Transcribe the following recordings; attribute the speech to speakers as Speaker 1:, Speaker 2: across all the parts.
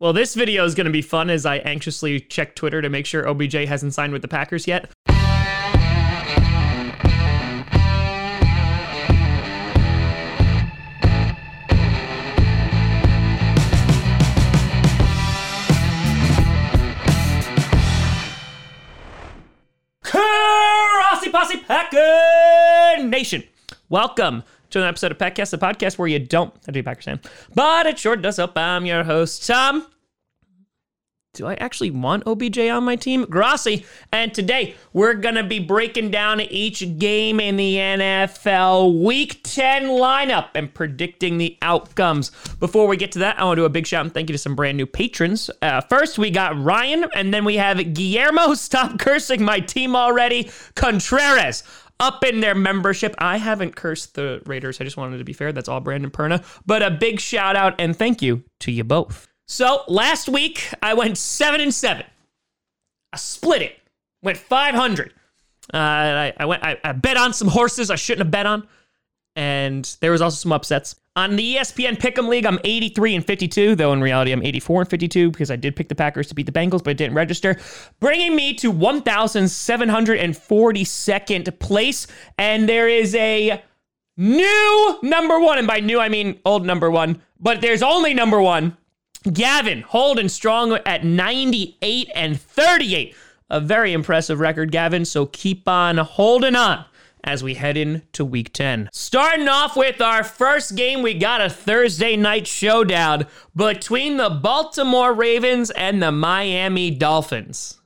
Speaker 1: Well, this video is going to be fun as I anxiously check Twitter to make sure OBJ hasn't signed with the Packers yet. Posse Packer Nation. Welcome to an episode of Packcast, the podcast where you don't have to be Packers fan, but it sure does help. I'm your host, Tom. Do I actually want OBJ on my team? Grossi. And today we're going to be breaking down each game in the NFL Week 10 lineup and predicting the outcomes. Before we get to that, I want to do a big shout and thank you to some brand new patrons. Uh, first, we got Ryan, and then we have Guillermo. Stop cursing my team already. Contreras up in their membership. I haven't cursed the Raiders. I just wanted to be fair. That's all Brandon Perna. But a big shout out and thank you to you both. So last week I went seven and seven. I split it. Went 500. Uh, I, I went. I, I bet on some horses I shouldn't have bet on, and there was also some upsets. On the ESPN Pick'em League, I'm 83 and 52, though in reality I'm 84 and 52 because I did pick the Packers to beat the Bengals, but it didn't register, bringing me to 1,742nd place. And there is a new number one, and by new I mean old number one, but there's only number one. Gavin holding strong at 98 and 38. A very impressive record, Gavin. So keep on holding on as we head into week 10. Starting off with our first game, we got a Thursday night showdown between the Baltimore Ravens and the Miami Dolphins.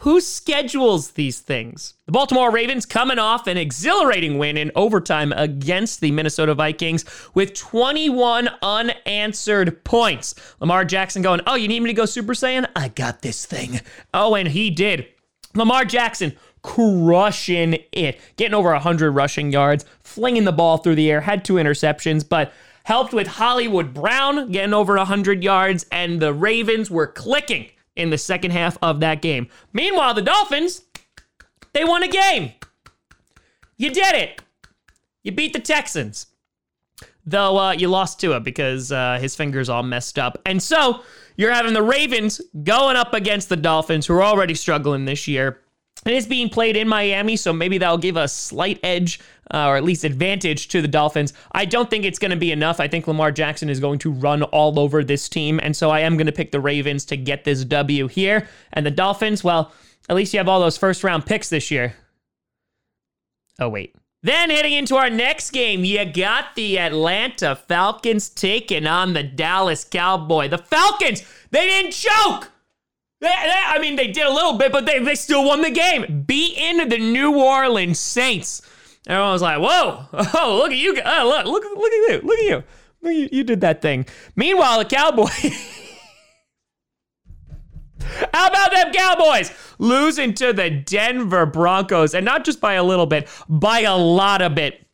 Speaker 1: Who schedules these things? The Baltimore Ravens coming off an exhilarating win in overtime against the Minnesota Vikings with 21 unanswered points. Lamar Jackson going, Oh, you need me to go Super Saiyan? I got this thing. Oh, and he did. Lamar Jackson crushing it, getting over 100 rushing yards, flinging the ball through the air, had two interceptions, but helped with Hollywood Brown getting over 100 yards, and the Ravens were clicking in the second half of that game. Meanwhile, the Dolphins, they won a game. You did it. You beat the Texans. Though uh, you lost to it because uh, his finger's all messed up. And so you're having the Ravens going up against the Dolphins, who are already struggling this year. It is being played in Miami, so maybe that'll give a slight edge uh, or at least advantage to the Dolphins. I don't think it's going to be enough. I think Lamar Jackson is going to run all over this team, and so I am going to pick the Ravens to get this W here. And the Dolphins, well, at least you have all those first round picks this year. Oh, wait. Then heading into our next game, you got the Atlanta Falcons taking on the Dallas Cowboy. The Falcons, they didn't choke. I mean, they did a little bit, but they, they still won the game, beating the New Orleans Saints. Everyone was like, "Whoa! Oh, look at you! Oh, look! Look! Look at you! Look at you! You, you did that thing." Meanwhile, the Cowboys. How about them Cowboys losing to the Denver Broncos, and not just by a little bit, by a lot of bit,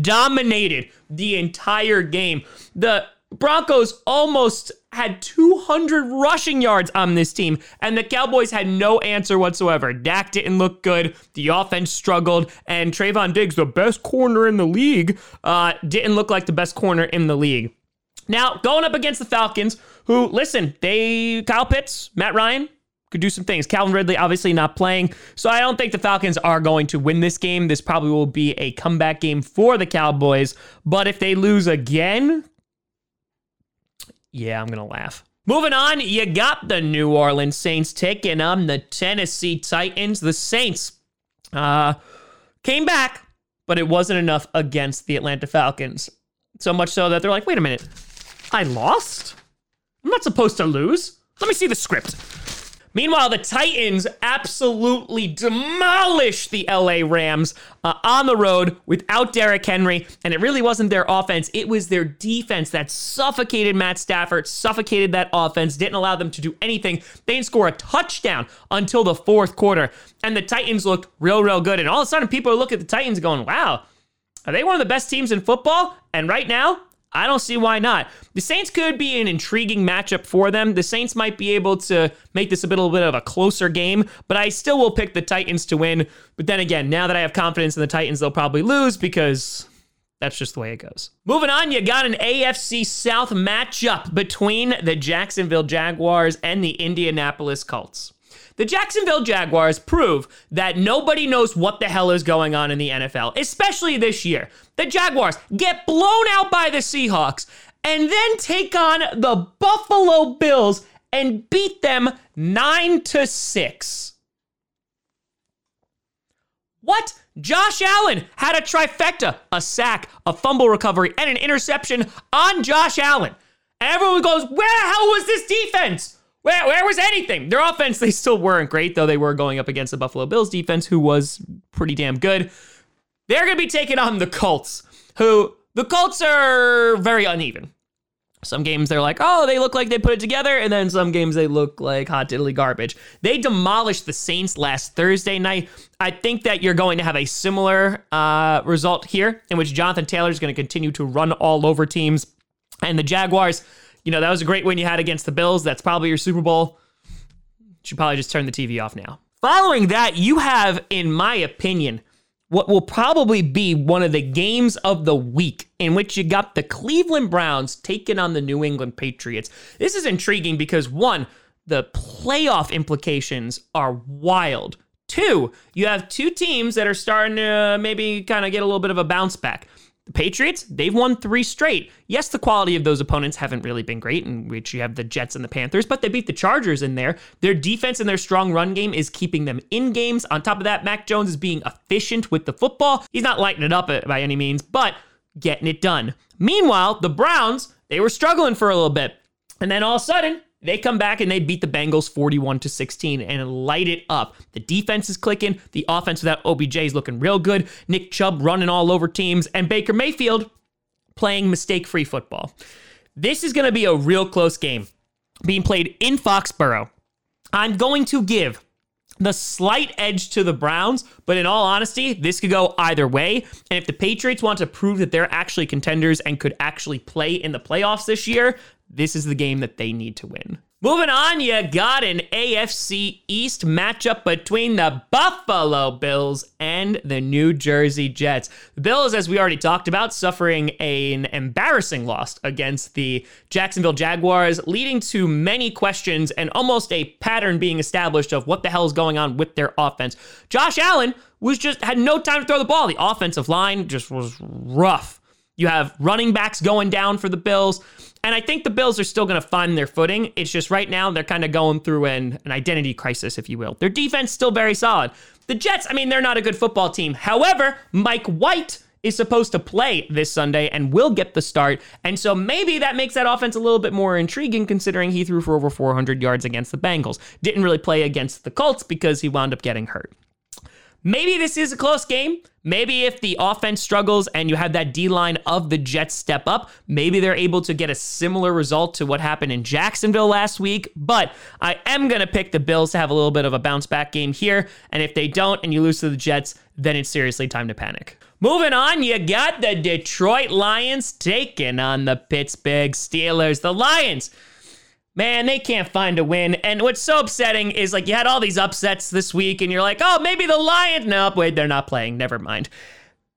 Speaker 1: dominated the entire game. The Broncos almost had 200 rushing yards on this team, and the Cowboys had no answer whatsoever. Dak didn't look good. The offense struggled, and Trevon Diggs, the best corner in the league, uh, didn't look like the best corner in the league. Now, going up against the Falcons, who, listen, they, Kyle Pitts, Matt Ryan, could do some things. Calvin Ridley obviously not playing, so I don't think the Falcons are going to win this game. This probably will be a comeback game for the Cowboys, but if they lose again, yeah, I'm going to laugh. Moving on, you got the New Orleans Saints taking on the Tennessee Titans. The Saints uh, came back, but it wasn't enough against the Atlanta Falcons. So much so that they're like, wait a minute, I lost? I'm not supposed to lose. Let me see the script. Meanwhile, the Titans absolutely demolished the LA Rams uh, on the road without Derrick Henry. And it really wasn't their offense, it was their defense that suffocated Matt Stafford, suffocated that offense, didn't allow them to do anything. They didn't score a touchdown until the fourth quarter. And the Titans looked real, real good. And all of a sudden, people look at the Titans going, wow, are they one of the best teams in football? And right now, I don't see why not. The Saints could be an intriguing matchup for them. The Saints might be able to make this a little bit of a closer game, but I still will pick the Titans to win. But then again, now that I have confidence in the Titans, they'll probably lose because That's just the way it goes. Moving on, you got an AFC South matchup between the Jacksonville Jaguars and the Indianapolis Colts. The Jacksonville Jaguars prove that nobody knows what the hell is going on in the NFL, especially this year. The Jaguars get blown out by the Seahawks and then take on the Buffalo Bills and beat them 9 to 6. What? Josh Allen had a trifecta, a sack, a fumble recovery, and an interception on Josh Allen. And everyone goes, Where the hell was this defense? Where, where was anything? Their offense, they still weren't great, though they were going up against the Buffalo Bills defense, who was pretty damn good. They're going to be taking on the Colts, who the Colts are very uneven. Some games they're like, oh, they look like they put it together, and then some games they look like hot diddly garbage. They demolished the Saints last Thursday night. I think that you're going to have a similar uh, result here, in which Jonathan Taylor is going to continue to run all over teams, and the Jaguars. You know that was a great win you had against the Bills. That's probably your Super Bowl. Should probably just turn the TV off now. Following that, you have, in my opinion, what will probably be one of the games of the week in which you got the Cleveland Browns taking on the New England Patriots. This is intriguing because one, the playoff implications are wild. Two, you have two teams that are starting to uh, maybe kind of get a little bit of a bounce back. The Patriots, they've won three straight. Yes, the quality of those opponents haven't really been great, in which you have the Jets and the Panthers, but they beat the Chargers in there. Their defense and their strong run game is keeping them in games. On top of that, Mac Jones is being efficient with the football. He's not lighting it up uh, by any means, but getting it done. Meanwhile, the Browns, they were struggling for a little bit. And then all of a sudden, they come back and they beat the Bengals 41 to 16 and light it up. The defense is clicking. The offense without OBJ is looking real good. Nick Chubb running all over teams and Baker Mayfield playing mistake-free football. This is going to be a real close game being played in Foxborough. I'm going to give the slight edge to the Browns, but in all honesty, this could go either way. And if the Patriots want to prove that they're actually contenders and could actually play in the playoffs this year, this is the game that they need to win. Moving on, you got an AFC East matchup between the Buffalo Bills and the New Jersey Jets. The Bills, as we already talked about, suffering an embarrassing loss against the Jacksonville Jaguars, leading to many questions and almost a pattern being established of what the hell is going on with their offense. Josh Allen was just had no time to throw the ball. The offensive line just was rough. You have running backs going down for the Bills. And I think the Bills are still going to find their footing. It's just right now they're kind of going through an, an identity crisis, if you will. Their defense still very solid. The Jets, I mean, they're not a good football team. However, Mike White is supposed to play this Sunday and will get the start. And so maybe that makes that offense a little bit more intriguing considering he threw for over 400 yards against the Bengals. Didn't really play against the Colts because he wound up getting hurt. Maybe this is a close game. Maybe if the offense struggles and you have that D line of the Jets step up, maybe they're able to get a similar result to what happened in Jacksonville last week. But I am going to pick the Bills to have a little bit of a bounce back game here. And if they don't and you lose to the Jets, then it's seriously time to panic. Moving on, you got the Detroit Lions taking on the Pittsburgh Steelers. The Lions man, they can't find a win. And what's so upsetting is like you had all these upsets this week, and you're like, oh, maybe the Lions. No, wait, they're not playing. Never mind.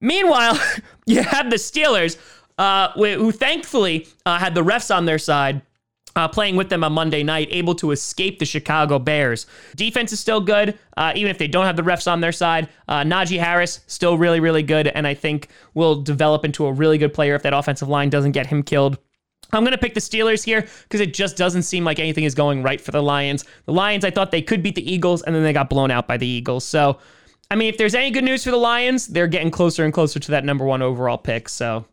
Speaker 1: Meanwhile, you have the Steelers, uh, who thankfully uh, had the refs on their side. Uh, playing with them on Monday night, able to escape the Chicago Bears. Defense is still good, uh, even if they don't have the refs on their side. Uh, Najee Harris, still really, really good, and I think will develop into a really good player if that offensive line doesn't get him killed. I'm going to pick the Steelers here because it just doesn't seem like anything is going right for the Lions. The Lions, I thought they could beat the Eagles, and then they got blown out by the Eagles. So, I mean, if there's any good news for the Lions, they're getting closer and closer to that number one overall pick. So,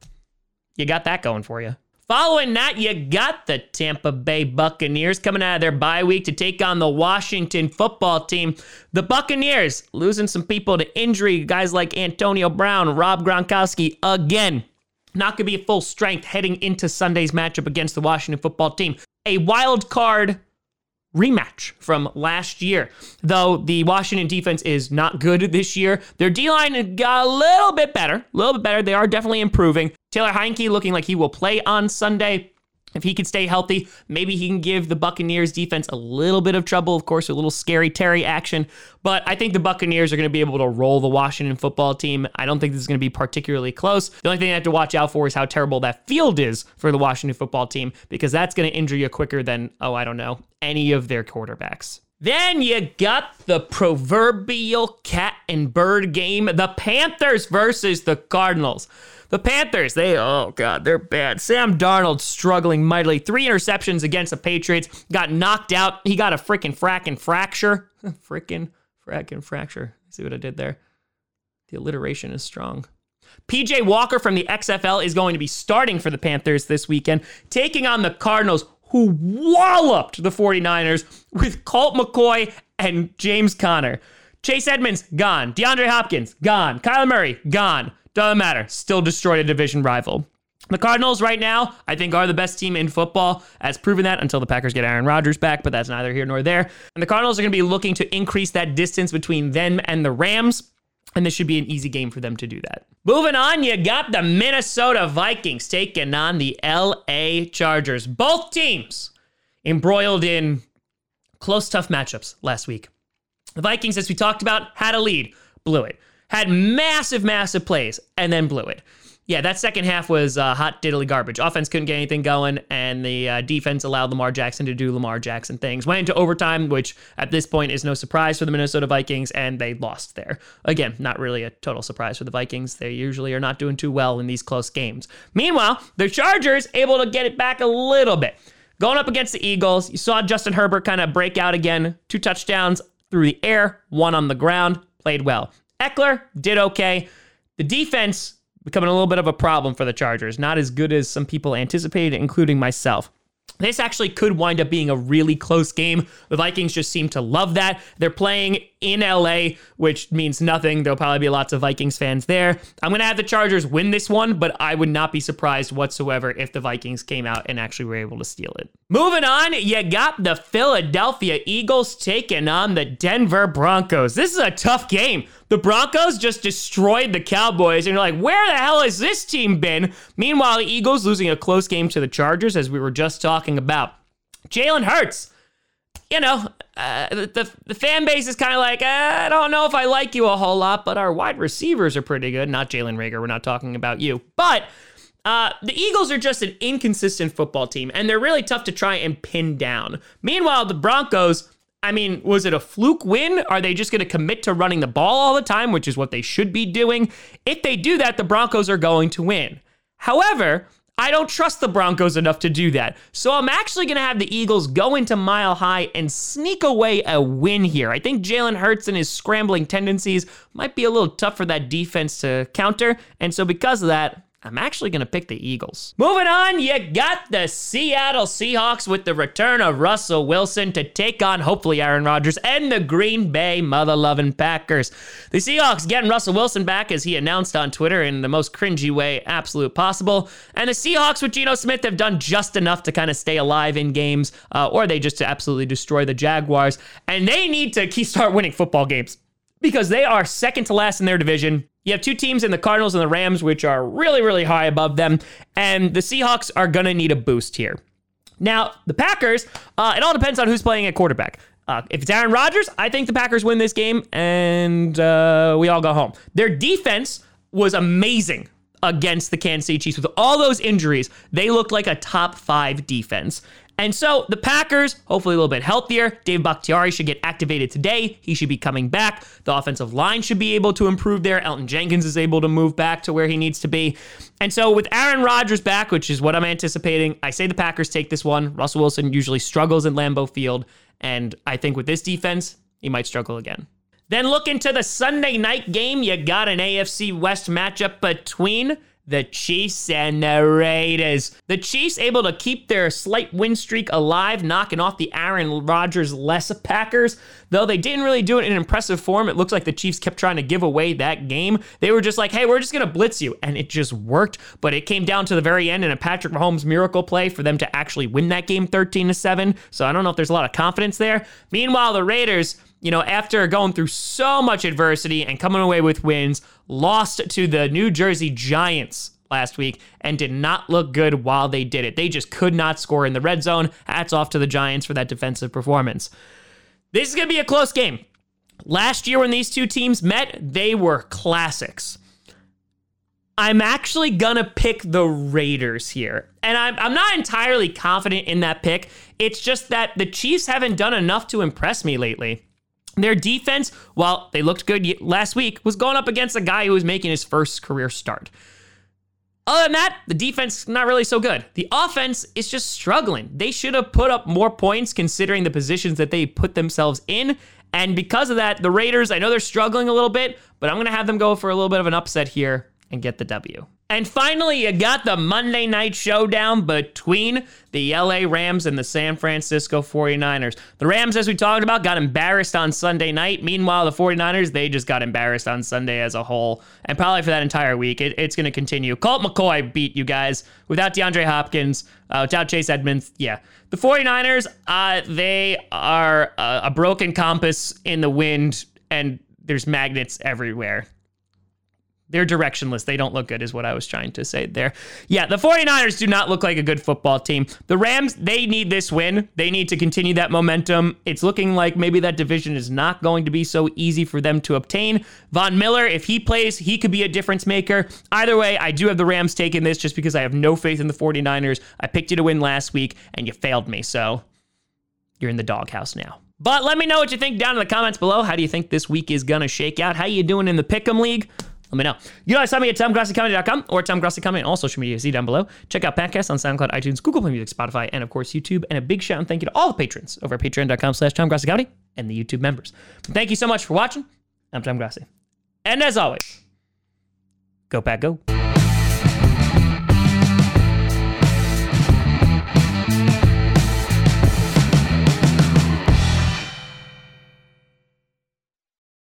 Speaker 1: you got that going for you. Following that, you got the Tampa Bay Buccaneers coming out of their bye week to take on the Washington football team. The Buccaneers losing some people to injury, guys like Antonio Brown, Rob Gronkowski again not going to be full strength heading into Sunday's matchup against the Washington football team. A wild card rematch from last year. Though the Washington defense is not good this year, their D line got a little bit better. A little bit better. They are definitely improving. Taylor Heinicke looking like he will play on Sunday. If he can stay healthy, maybe he can give the Buccaneers defense a little bit of trouble, of course, a little scary Terry action. But I think the Buccaneers are going to be able to roll the Washington football team. I don't think this is going to be particularly close. The only thing I have to watch out for is how terrible that field is for the Washington football team, because that's going to injure you quicker than, oh, I don't know, any of their quarterbacks. Then you got the proverbial cat and bird game the Panthers versus the Cardinals. The Panthers, they, oh God, they're bad. Sam Darnold struggling mightily. Three interceptions against the Patriots. Got knocked out. He got a freaking fracking fracture. freaking fracking fracture. See what I did there? The alliteration is strong. PJ Walker from the XFL is going to be starting for the Panthers this weekend, taking on the Cardinals, who walloped the 49ers with Colt McCoy and James Conner. Chase Edmonds, gone. DeAndre Hopkins, gone. Kyler Murray, gone. Doesn't matter. Still destroyed a division rival. The Cardinals right now, I think, are the best team in football, as proven that until the Packers get Aaron Rodgers back, but that's neither here nor there. And the Cardinals are going to be looking to increase that distance between them and the Rams. And this should be an easy game for them to do that. Moving on, you got the Minnesota Vikings taking on the LA Chargers. Both teams embroiled in close, tough matchups last week. The Vikings, as we talked about, had a lead, blew it. Had massive, massive plays, and then blew it yeah, that second half was uh, hot diddly garbage. Offense couldn't get anything going, and the uh, defense allowed Lamar Jackson to do Lamar Jackson things. Went into overtime, which at this point is no surprise for the Minnesota Vikings, and they lost there. Again, not really a total surprise for the Vikings. They usually are not doing too well in these close games. Meanwhile, the Chargers able to get it back a little bit. Going up against the Eagles, you saw Justin Herbert kind of break out again. Two touchdowns through the air, one on the ground. Played well. Ekeler did okay. The defense becoming a little bit of a problem for the Chargers. Not as good as some people anticipated, including myself. This actually could wind up being a really close game. The Vikings just seem to love that. They're playing in LA, which means nothing. There'll probably be lots of Vikings fans there. I'm going to have the Chargers win this one, but I would not be surprised whatsoever if the Vikings came out and actually were able to steal it. Moving on, you got the Philadelphia Eagles taking on the Denver Broncos. This is a tough game. The Broncos just destroyed the Cowboys, and you're like, where the hell has this team been? Meanwhile, the Eagles losing a close game to the Chargers, as we were just talking about. Jalen Hurts, you know, uh, the, the fan base is kind of like, uh, I don't know if I like you a whole lot, but our wide receivers are pretty good. Not Jalen Reagor. We're not talking about you. But uh, the Eagles are just an inconsistent football team, and they're really tough to try and pin down. Meanwhile, the Broncos, I mean, was it a fluke win? Are they just going to commit to running the ball all the time, which is what they should be doing? If they do that, the Broncos are going to win. However, I don't trust the Broncos enough to do that. So I'm actually going to have the Eagles go into mile high and sneak away a win here. I think Jalen Hurts and his scrambling tendencies might be a little tough for that defense to counter. And so because of that, I'm actually going to pick the Eagles. Moving on, you got the Seattle Seahawks with the return of Russell Wilson to take on hopefully Aaron Rodgers and the Green Bay mother loving Packers. The Seahawks getting Russell Wilson back as he announced on Twitter in the most cringy way absolute possible. And the Seahawks with Geno Smith have done just enough to kind of stay alive in games, uh, or they just absolutely destroy the Jaguars. And they need to start winning football games because they are second to last in their division. You have two teams in the Cardinals and the Rams, which are really, really high above them. And the Seahawks are going to need a boost here. Now, the Packers, uh, it all depends on who's playing at quarterback. Uh, if it's Aaron Rodgers, I think the Packers win this game and uh, we all go home. Their defense was amazing against the Kansas City Chiefs. With all those injuries, they looked like a top five defense. And so the Packers, hopefully a little bit healthier. Dave Bakhtiari should get activated today. He should be coming back. The offensive line should be able to improve there. Elgton Jenkins is able to move back to where he needs to be. And so with Aaron Rodgers back, which is what I'm anticipating, I say the Packers take this one. Russell Wilson usually struggles in Lambeau Field. And I think with this defense, he might struggle again. Then look into the Sunday night game. You got an AFC West matchup between the Chiefs and the Raiders. The Chiefs able to keep their slight win streak alive, knocking off the Aaron Rodgers less Packers. Though they didn't really do it in impressive form, it looks like the Chiefs kept trying to give away that game. They were just like, hey, we're just going to blitz you. And it just worked. But it came down to the very end in a Patrick Mahomes miracle play for them to actually win that game 13 to 7. So I don't know if there's a lot of confidence there. Meanwhile, the Raiders you know, after going through so much adversity and coming away with wins, lost to the New Jersey Giants last week and did not look good while they did it. They just could not score in the red zone. Hats off to the Giants for that defensive performance. This is going to be a close game. Last year, when these two teams met, they were classics. I'm actually gonna pick the Raiders here. And I'm, I'm not entirely confident in that pick. It's just that the Chiefs haven't done enough to impress me lately. Their defense, while they looked good last week, was going up against a guy who was making his first career start. Other than that, the defense not really so good. The offense is just struggling. They should have put up more points considering the positions that they put themselves in. And because of that, the Raiders, I know they're struggling a little bit, but I'm going to have them go for a little bit of an upset here and get the W. And finally, you got the Monday night showdown between the LA Rams and the San Francisco 49ers. The Rams, as we talked about, got embarrassed on Sunday night. Meanwhile, the 49ers, they just got embarrassed on Sunday as a whole. And probably for that entire week, it, it's going to continue. Colt McCoy beat you guys without DeAndre Hopkins, uh, without Chase Edmonds. Yeah. The 49ers, uh, they are a, a broken compass in the wind, and there's magnets everywhere. They're directionless. They don't look good, is what I was trying to say there. Yeah, the 49ers do not look like a good football team. The Rams, they need this win. They need to continue that momentum. It's looking like maybe that division is not going to be so easy for them to obtain. Von Miller, if he plays, he could be a difference maker. Either way, I do have the Rams taking this just because I have no faith in the 49ers. I picked you to win last week, and you failed me. So you're in the doghouse now. But let me know what you think down in the comments below. How do you think this week is going to shake out? How you doing in the Pick'em League? Let me know. You guys find me at TomGrossiComedy.com or TomGrossiComedy on all social media. See down below. Check out podcasts on SoundCloud, iTunes, Google Play Music, Spotify, and of course YouTube. And a big shout and thank you to all the patrons over at patreon.com slash TomGrossiComedy and the YouTube members. Thank you so much for watching. I'm Tom Grossi. And as always, go Pack Go.